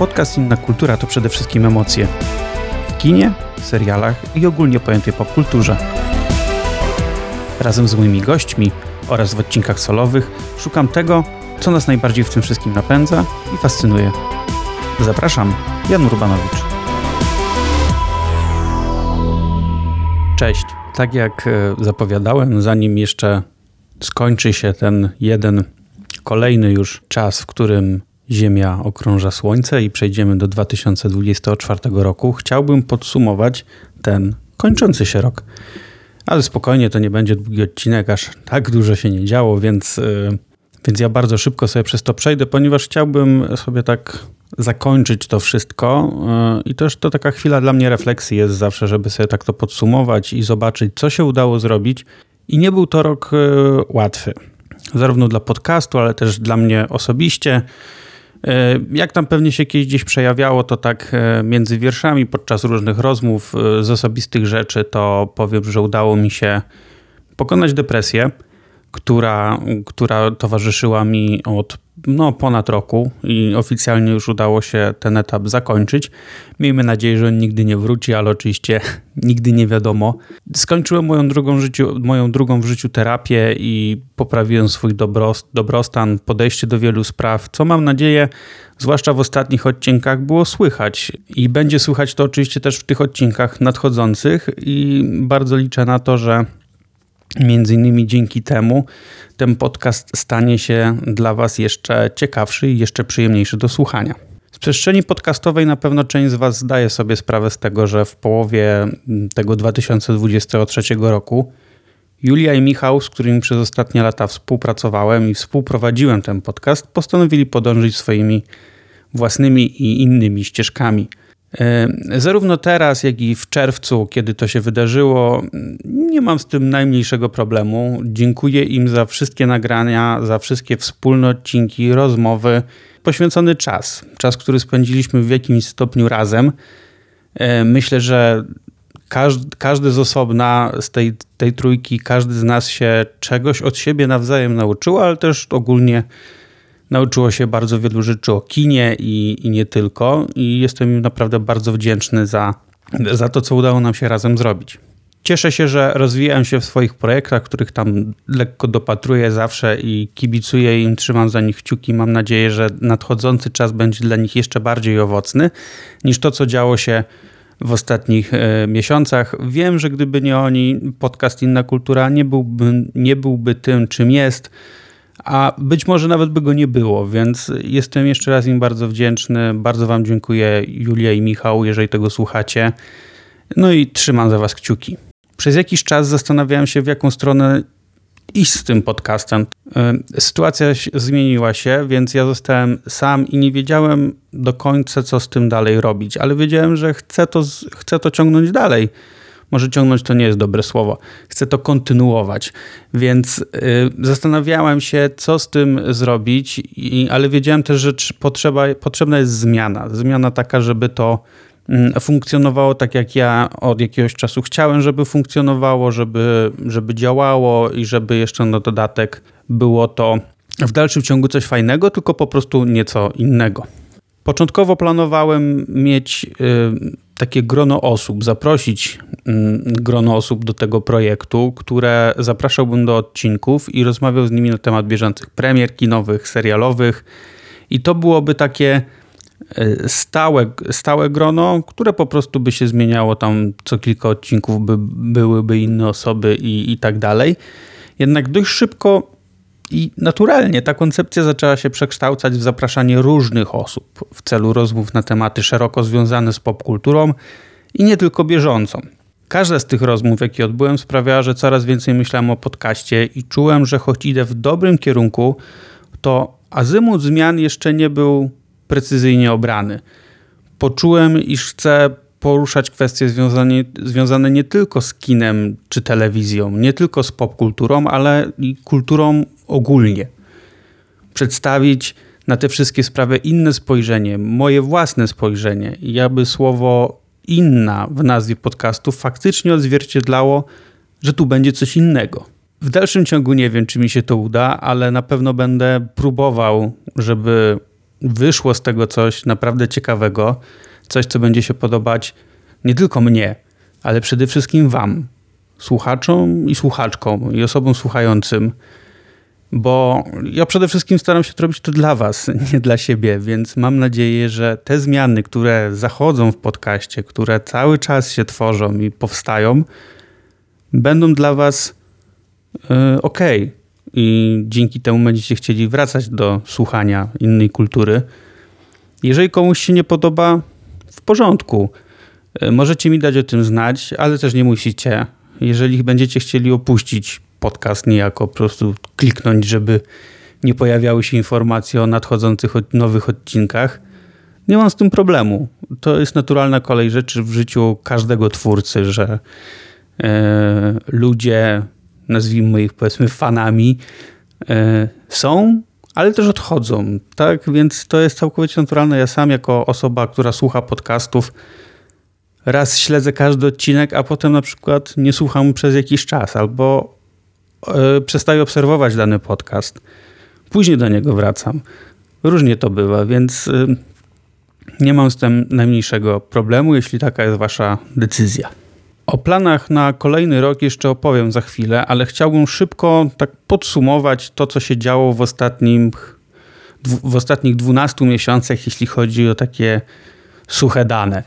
Podcast Inna Kultura to przede wszystkim emocje. W kinie, serialach i ogólnie pojętej popkulturze. Razem z moimi gośćmi oraz w odcinkach solowych szukam tego, co nas najbardziej w tym wszystkim napędza i fascynuje. Zapraszam, Jan Urbanowicz. Cześć. Tak jak e, zapowiadałem, zanim jeszcze skończy się ten jeden kolejny już czas, w którym Ziemia okrąża Słońce i przejdziemy do 2024 roku, chciałbym podsumować ten kończący się rok. Ale spokojnie, to nie będzie długi odcinek, aż tak dużo się nie działo, więc, yy, więc ja bardzo szybko sobie przez to przejdę, ponieważ chciałbym sobie tak zakończyć to wszystko. Yy, I też to taka chwila dla mnie refleksji jest zawsze, żeby sobie tak to podsumować i zobaczyć, co się udało zrobić. I nie był to rok yy, łatwy, zarówno dla podcastu, ale też dla mnie osobiście. E, jak tam pewnie się kiedyś gdzieś przejawiało, to tak e, między wierszami podczas różnych rozmów e, z osobistych rzeczy, to powiem, że udało mi się pokonać depresję, która, która towarzyszyła mi od no, ponad roku i oficjalnie już udało się ten etap zakończyć. Miejmy nadzieję, że on nigdy nie wróci, ale oczywiście nigdy nie wiadomo. Skończyłem moją drugą, życiu, moją drugą w życiu terapię i poprawiłem swój dobrostan, podejście do wielu spraw, co mam nadzieję, zwłaszcza w ostatnich odcinkach, było słychać. I będzie słychać to oczywiście też w tych odcinkach nadchodzących i bardzo liczę na to, że Między innymi dzięki temu ten podcast stanie się dla Was jeszcze ciekawszy i jeszcze przyjemniejszy do słuchania. Z przestrzeni podcastowej na pewno część z Was zdaje sobie sprawę z tego, że w połowie tego 2023 roku Julia i Michał, z którymi przez ostatnie lata współpracowałem i współprowadziłem ten podcast, postanowili podążyć swoimi własnymi i innymi ścieżkami – zarówno teraz, jak i w czerwcu, kiedy to się wydarzyło, nie mam z tym najmniejszego problemu. Dziękuję im za wszystkie nagrania, za wszystkie wspólne odcinki, rozmowy, poświęcony czas. Czas, który spędziliśmy w jakimś stopniu razem. Myślę, że każdy, każdy z osobna z tej, tej trójki, każdy z nas się czegoś od siebie nawzajem nauczył, ale też ogólnie nauczyło się bardzo wielu rzeczy o kinie i, i nie tylko. I jestem im naprawdę bardzo wdzięczny za, za to, co udało nam się razem zrobić. Cieszę się, że rozwijam się w swoich projektach, których tam lekko dopatruję zawsze i kibicuję im, trzymam za nich kciuki. Mam nadzieję, że nadchodzący czas będzie dla nich jeszcze bardziej owocny niż to, co działo się w ostatnich e, miesiącach. Wiem, że gdyby nie oni, podcast Inna Kultura nie byłby, nie byłby tym, czym jest a być może nawet by go nie było, więc jestem jeszcze raz im bardzo wdzięczny. Bardzo Wam dziękuję, Julia i Michał, jeżeli tego słuchacie. No i trzymam za Was kciuki. Przez jakiś czas zastanawiałem się, w jaką stronę iść z tym podcastem. Sytuacja zmieniła się, więc ja zostałem sam i nie wiedziałem do końca, co z tym dalej robić, ale wiedziałem, że chcę to, chcę to ciągnąć dalej może ciągnąć to nie jest dobre słowo. Chcę to kontynuować. Więc y, zastanawiałem się, co z tym zrobić, i, ale wiedziałem też, że potrzeba, potrzebna jest zmiana. Zmiana taka, żeby to mm, funkcjonowało tak, jak ja od jakiegoś czasu chciałem, żeby funkcjonowało, żeby, żeby działało i żeby jeszcze na dodatek było to w dalszym ciągu coś fajnego, tylko po prostu nieco innego. Początkowo planowałem mieć y, takie grono osób, zaprosić mm, grono osób do tego projektu, które zapraszałbym do odcinków i rozmawiał z nimi na temat bieżących premier kinowych, serialowych. I to byłoby takie e, stałe, stałe grono, które po prostu by się zmieniało tam co kilka odcinków, by, byłyby inne osoby i, i tak dalej. Jednak dość szybko i naturalnie ta koncepcja zaczęła się przekształcać w zapraszanie różnych osób w celu rozmów na tematy szeroko związane z popkulturą i nie tylko bieżącą. Każda z tych rozmów, jakie odbyłem, sprawiała, że coraz więcej myślałem o podcaście i czułem, że choć idę w dobrym kierunku, to azymut zmian jeszcze nie był precyzyjnie obrany. Poczułem, iż chcę poruszać kwestie związane, związane nie tylko z kinem czy telewizją, nie tylko z popkulturą, ale i kulturą ogólnie. Przedstawić na te wszystkie sprawy inne spojrzenie, moje własne spojrzenie i aby słowo inna w nazwie podcastu faktycznie odzwierciedlało, że tu będzie coś innego. W dalszym ciągu nie wiem, czy mi się to uda, ale na pewno będę próbował, żeby wyszło z tego coś naprawdę ciekawego, coś, co będzie się podobać nie tylko mnie, ale przede wszystkim Wam, słuchaczom i słuchaczkom, i osobom słuchającym, bo ja przede wszystkim staram się to robić to dla Was, nie dla siebie, więc mam nadzieję, że te zmiany, które zachodzą w podcaście, które cały czas się tworzą i powstają, będą dla Was yy, ok. I dzięki temu będziecie chcieli wracać do słuchania innej kultury. Jeżeli komuś się nie podoba, w porządku. E, możecie mi dać o tym znać, ale też nie musicie. Jeżeli będziecie chcieli opuścić podcast niejako, po prostu kliknąć, żeby nie pojawiały się informacje o nadchodzących nowych odcinkach, nie mam z tym problemu. To jest naturalna kolej rzeczy w życiu każdego twórcy, że e, ludzie, nazwijmy ich powiedzmy fanami, e, są, ale też odchodzą. Tak więc to jest całkowicie naturalne. Ja sam, jako osoba, która słucha podcastów, raz śledzę każdy odcinek, a potem na przykład nie słucham przez jakiś czas albo przestaję obserwować dany podcast. Później do niego wracam. Różnie to bywa, więc yy, nie mam z tym najmniejszego problemu, jeśli taka jest wasza decyzja. O planach na kolejny rok jeszcze opowiem za chwilę, ale chciałbym szybko tak podsumować to, co się działo w, ostatnim, w ostatnich 12 miesiącach, jeśli chodzi o takie suche dane.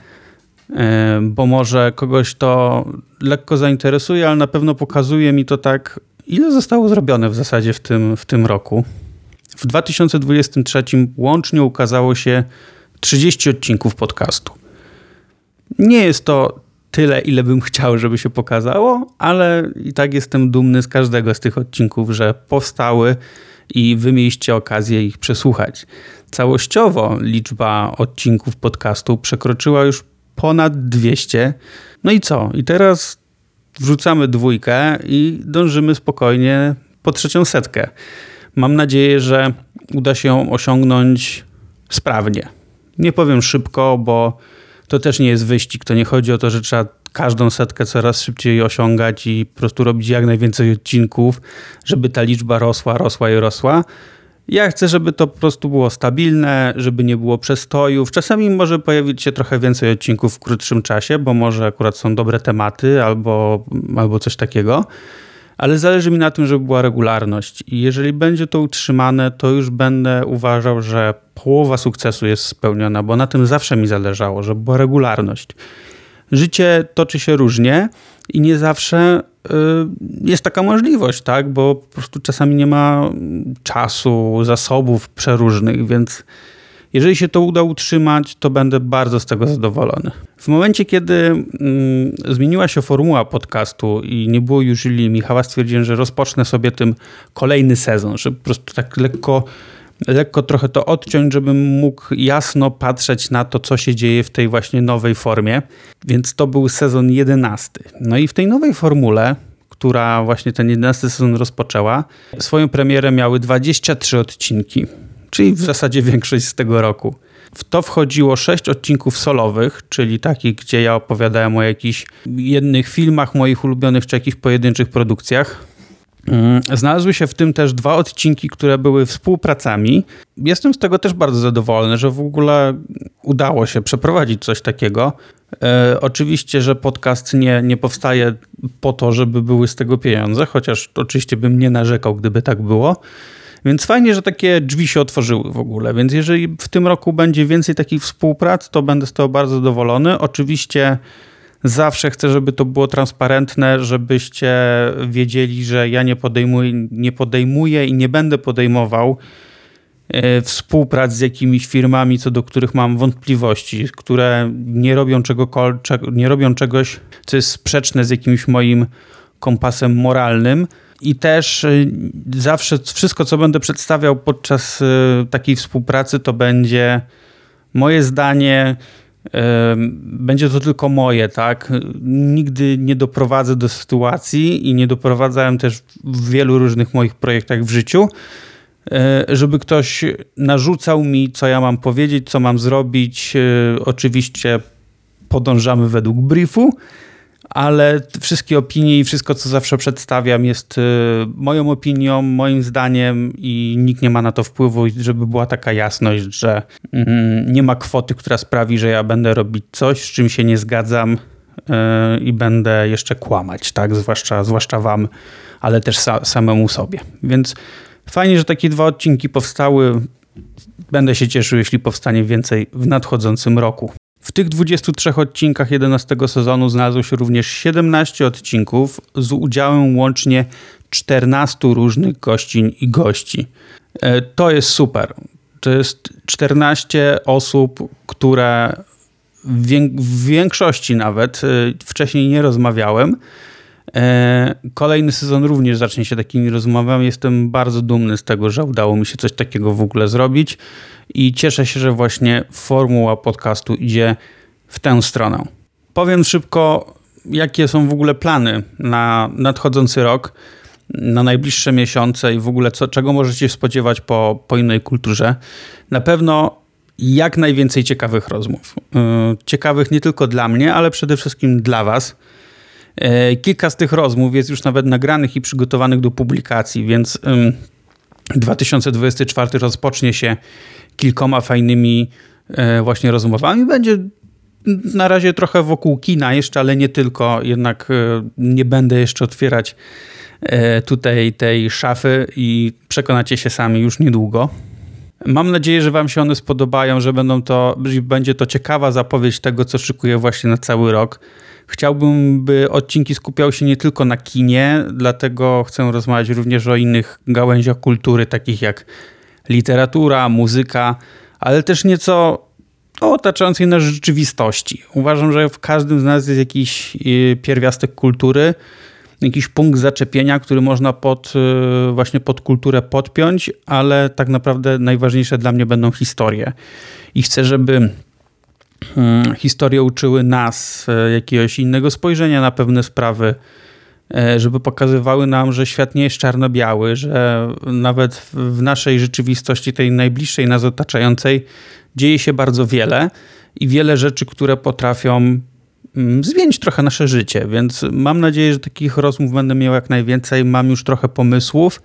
E, bo może kogoś to lekko zainteresuje, ale na pewno pokazuje mi to tak, ile zostało zrobione w zasadzie w tym, w tym roku. W 2023 łącznie ukazało się 30 odcinków podcastu. Nie jest to tyle, ile bym chciał, żeby się pokazało, ale i tak jestem dumny z każdego z tych odcinków, że powstały i wy mieliście okazję ich przesłuchać. Całościowo liczba odcinków podcastu przekroczyła już ponad 200. No i co? I teraz wrzucamy dwójkę i dążymy spokojnie po trzecią setkę. Mam nadzieję, że uda się ją osiągnąć sprawnie. Nie powiem szybko, bo to też nie jest wyścig. To nie chodzi o to, że trzeba każdą setkę coraz szybciej osiągać i po prostu robić jak najwięcej odcinków, żeby ta liczba rosła, rosła i rosła. Ja chcę, żeby to po prostu było stabilne, żeby nie było przestojów. Czasami może pojawić się trochę więcej odcinków w krótszym czasie, bo może akurat są dobre tematy albo, albo coś takiego. Ale zależy mi na tym, żeby była regularność. I jeżeli będzie to utrzymane, to już będę uważał, że połowa sukcesu jest spełniona, bo na tym zawsze mi zależało, żeby była regularność. Życie toczy się różnie i nie zawsze jest taka możliwość, tak? Bo po prostu czasami nie ma czasu, zasobów przeróżnych, więc jeżeli się to uda utrzymać, to będę bardzo z tego zadowolony. W momencie, kiedy mm, zmieniła się formuła podcastu i nie było już Julii Michała, stwierdziłem, że rozpocznę sobie tym kolejny sezon, że po prostu tak lekko lekko trochę to odciąć, żebym mógł jasno patrzeć na to, co się dzieje w tej właśnie nowej formie. Więc to był sezon 11. No i w tej nowej formule, która właśnie ten 11 sezon rozpoczęła, swoją premierę miały 23 odcinki, czyli w zasadzie większość z tego roku. W to wchodziło sześć odcinków solowych, czyli takich, gdzie ja opowiadałem o jakichś jednych filmach moich ulubionych, czy jakichś pojedynczych produkcjach. Mm, znalazły się w tym też dwa odcinki, które były współpracami. Jestem z tego też bardzo zadowolony, że w ogóle udało się przeprowadzić coś takiego. E, oczywiście, że podcast nie, nie powstaje po to, żeby były z tego pieniądze, chociaż oczywiście bym nie narzekał, gdyby tak było. Więc fajnie, że takie drzwi się otworzyły w ogóle. Więc jeżeli w tym roku będzie więcej takich współprac, to będę z tego bardzo zadowolony. Oczywiście Zawsze chcę, żeby to było transparentne, żebyście wiedzieli, że ja nie podejmuję, nie podejmuję i nie będę podejmował e, współprac z jakimiś firmami, co do których mam wątpliwości, które nie robią, nie robią czegoś, co jest sprzeczne z jakimś moim kompasem moralnym. I też e, zawsze wszystko, co będę przedstawiał podczas e, takiej współpracy, to będzie moje zdanie, będzie to tylko moje, tak? Nigdy nie doprowadzę do sytuacji i nie doprowadzałem też w wielu różnych moich projektach w życiu, e, żeby ktoś narzucał mi, co ja mam powiedzieć, co mam zrobić. E, oczywiście podążamy według briefu, ale wszystkie opinie i wszystko, co zawsze przedstawiam, jest y, moją opinią, moim zdaniem i nikt nie ma na to wpływu, żeby była taka jasność, że mm, nie ma kwoty, która sprawi, że ja będę robić coś, z czym się nie zgadzam y, i będę jeszcze kłamać, tak? Zwłaszcza, zwłaszcza wam, ale też samemu sobie. Więc fajnie, że takie dwa odcinki powstały. Będę się cieszył, jeśli powstanie więcej w nadchodzącym roku. W tych 23 odcinkach 11 sezonu znalazło się również 17 odcinków z udziałem łącznie 14 różnych gościń i gości. E, to jest super. To jest 14 osób, które w większości nawet e, wcześniej nie rozmawiałem. E, kolejny sezon również zacznie się takimi rozmowami. Jestem bardzo dumny z tego, że udało mi się coś takiego w ogóle zrobić i cieszę się, że właśnie formuła podcastu idzie w tę stronę. Powiem szybko, jakie są w ogóle plany na nadchodzący rok, na najbliższe miesiące i w ogóle co, czego możecie spodziewać po, po innej kulturze. Na pewno jak najwięcej ciekawych rozmów. Y, ciekawych nie tylko dla mnie, ale przede wszystkim dla Was. Y, kilka z tych rozmów jest już nawet nagranych i przygotowanych do publikacji, więc 2024 rozpocznie się kilkoma fajnymi e, właśnie rozmowami. Będzie na razie trochę wokół kina jeszcze, ale nie tylko. Jednak e, nie będę jeszcze otwierać e, tutaj tej szafy i przekonacie się sami już niedługo. Mam nadzieję, że Wam się one spodobają, że będą to, będzie to ciekawa zapowiedź tego, co szykuję właśnie na cały rok. Chciałbym, by odcinki skupiały się nie tylko na kinie, dlatego chcę rozmawiać również o innych gałęziach kultury, takich jak literatura, muzyka, ale też nieco o otaczającej nas rzeczywistości. Uważam, że w każdym z nas jest jakiś y, pierwiastek kultury, jakiś punkt zaczepienia, który można pod, y, właśnie pod kulturę podpiąć, ale tak naprawdę najważniejsze dla mnie będą historie. I chcę, żeby hmm, historie uczyły nas y, jakiegoś innego spojrzenia na pewne sprawy, E, żeby pokazywały nam, że świat nie jest czarno-biały, że nawet w naszej rzeczywistości, tej najbliższej nas otaczającej, dzieje się bardzo wiele i wiele rzeczy, które potrafią mm, zmienić trochę nasze życie. Więc mam nadzieję, że takich rozmów będę miał jak najwięcej. Mam już trochę pomysłów.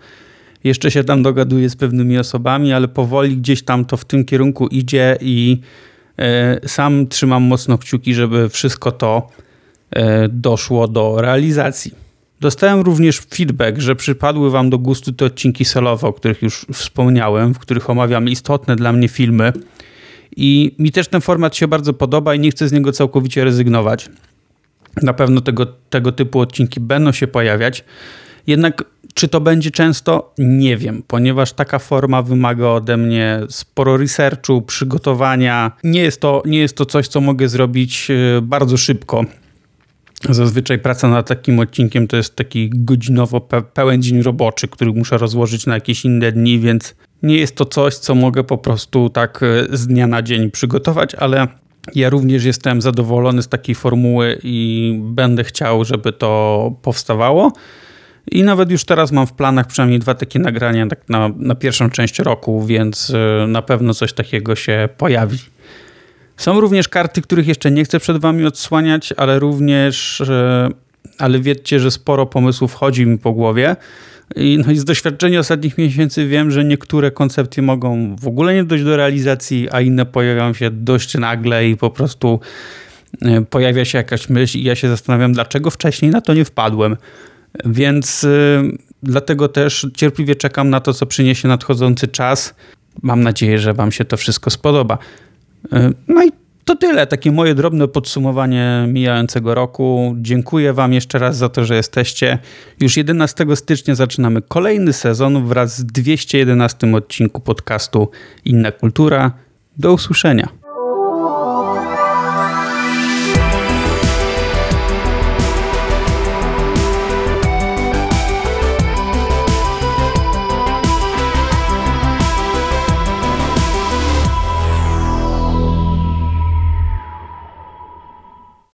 Jeszcze się tam dogaduję z pewnymi osobami, ale powoli gdzieś tam to w tym kierunku idzie i e, sam trzymam mocno kciuki, żeby wszystko to e, doszło do realizacji. Dostałem również feedback, że przypadły Wam do gustu te odcinki solowe, o których już wspomniałem, w których omawiam istotne dla mnie filmy. I mi też ten format się bardzo podoba i nie chcę z niego całkowicie rezygnować. Na pewno tego, tego typu odcinki będą się pojawiać. Jednak czy to będzie często? Nie wiem, ponieważ taka forma wymaga ode mnie sporo researchu, przygotowania. Nie jest to, nie jest to coś, co mogę zrobić e, bardzo szybko. Zazwyczaj praca nad takim odcinkiem to jest taki godzinowo pe pełen dzień roboczy, który muszę rozłożyć na jakieś inne dni, więc nie jest to coś, co mogę po prostu tak e, z dnia na dzień przygotować, ale ja również jestem zadowolony z takiej formuły i będę chciał, żeby to powstawało. I nawet już teraz mam w planach przynajmniej dwa takie nagrania tak na, na pierwszą część roku, więc e, na pewno coś takiego się pojawi. Są również karty, których jeszcze nie chcę przed wami odsłaniać, ale również, e, ale wiedzcie, że sporo pomysłów chodzi mi po głowie. I, no i z doświadczenia ostatnich miesięcy wiem, że niektóre koncepcje mogą w ogóle nie dojść do realizacji, a inne pojawiają się dość nagle i po prostu e, pojawia się jakaś myśl i ja się zastanawiam, dlaczego wcześniej na to nie wpadłem. Więc y, dlatego też cierpliwie czekam na to, co przyniesie nadchodzący czas. Mam nadzieję, że Wam się to wszystko spodoba. E, no i to tyle, takie moje drobne podsumowanie mijającego roku. Dziękuję Wam jeszcze raz za to, że jesteście. Już 11 stycznia zaczynamy kolejny sezon wraz z 211 odcinku podcastu Inna Kultura. Do usłyszenia.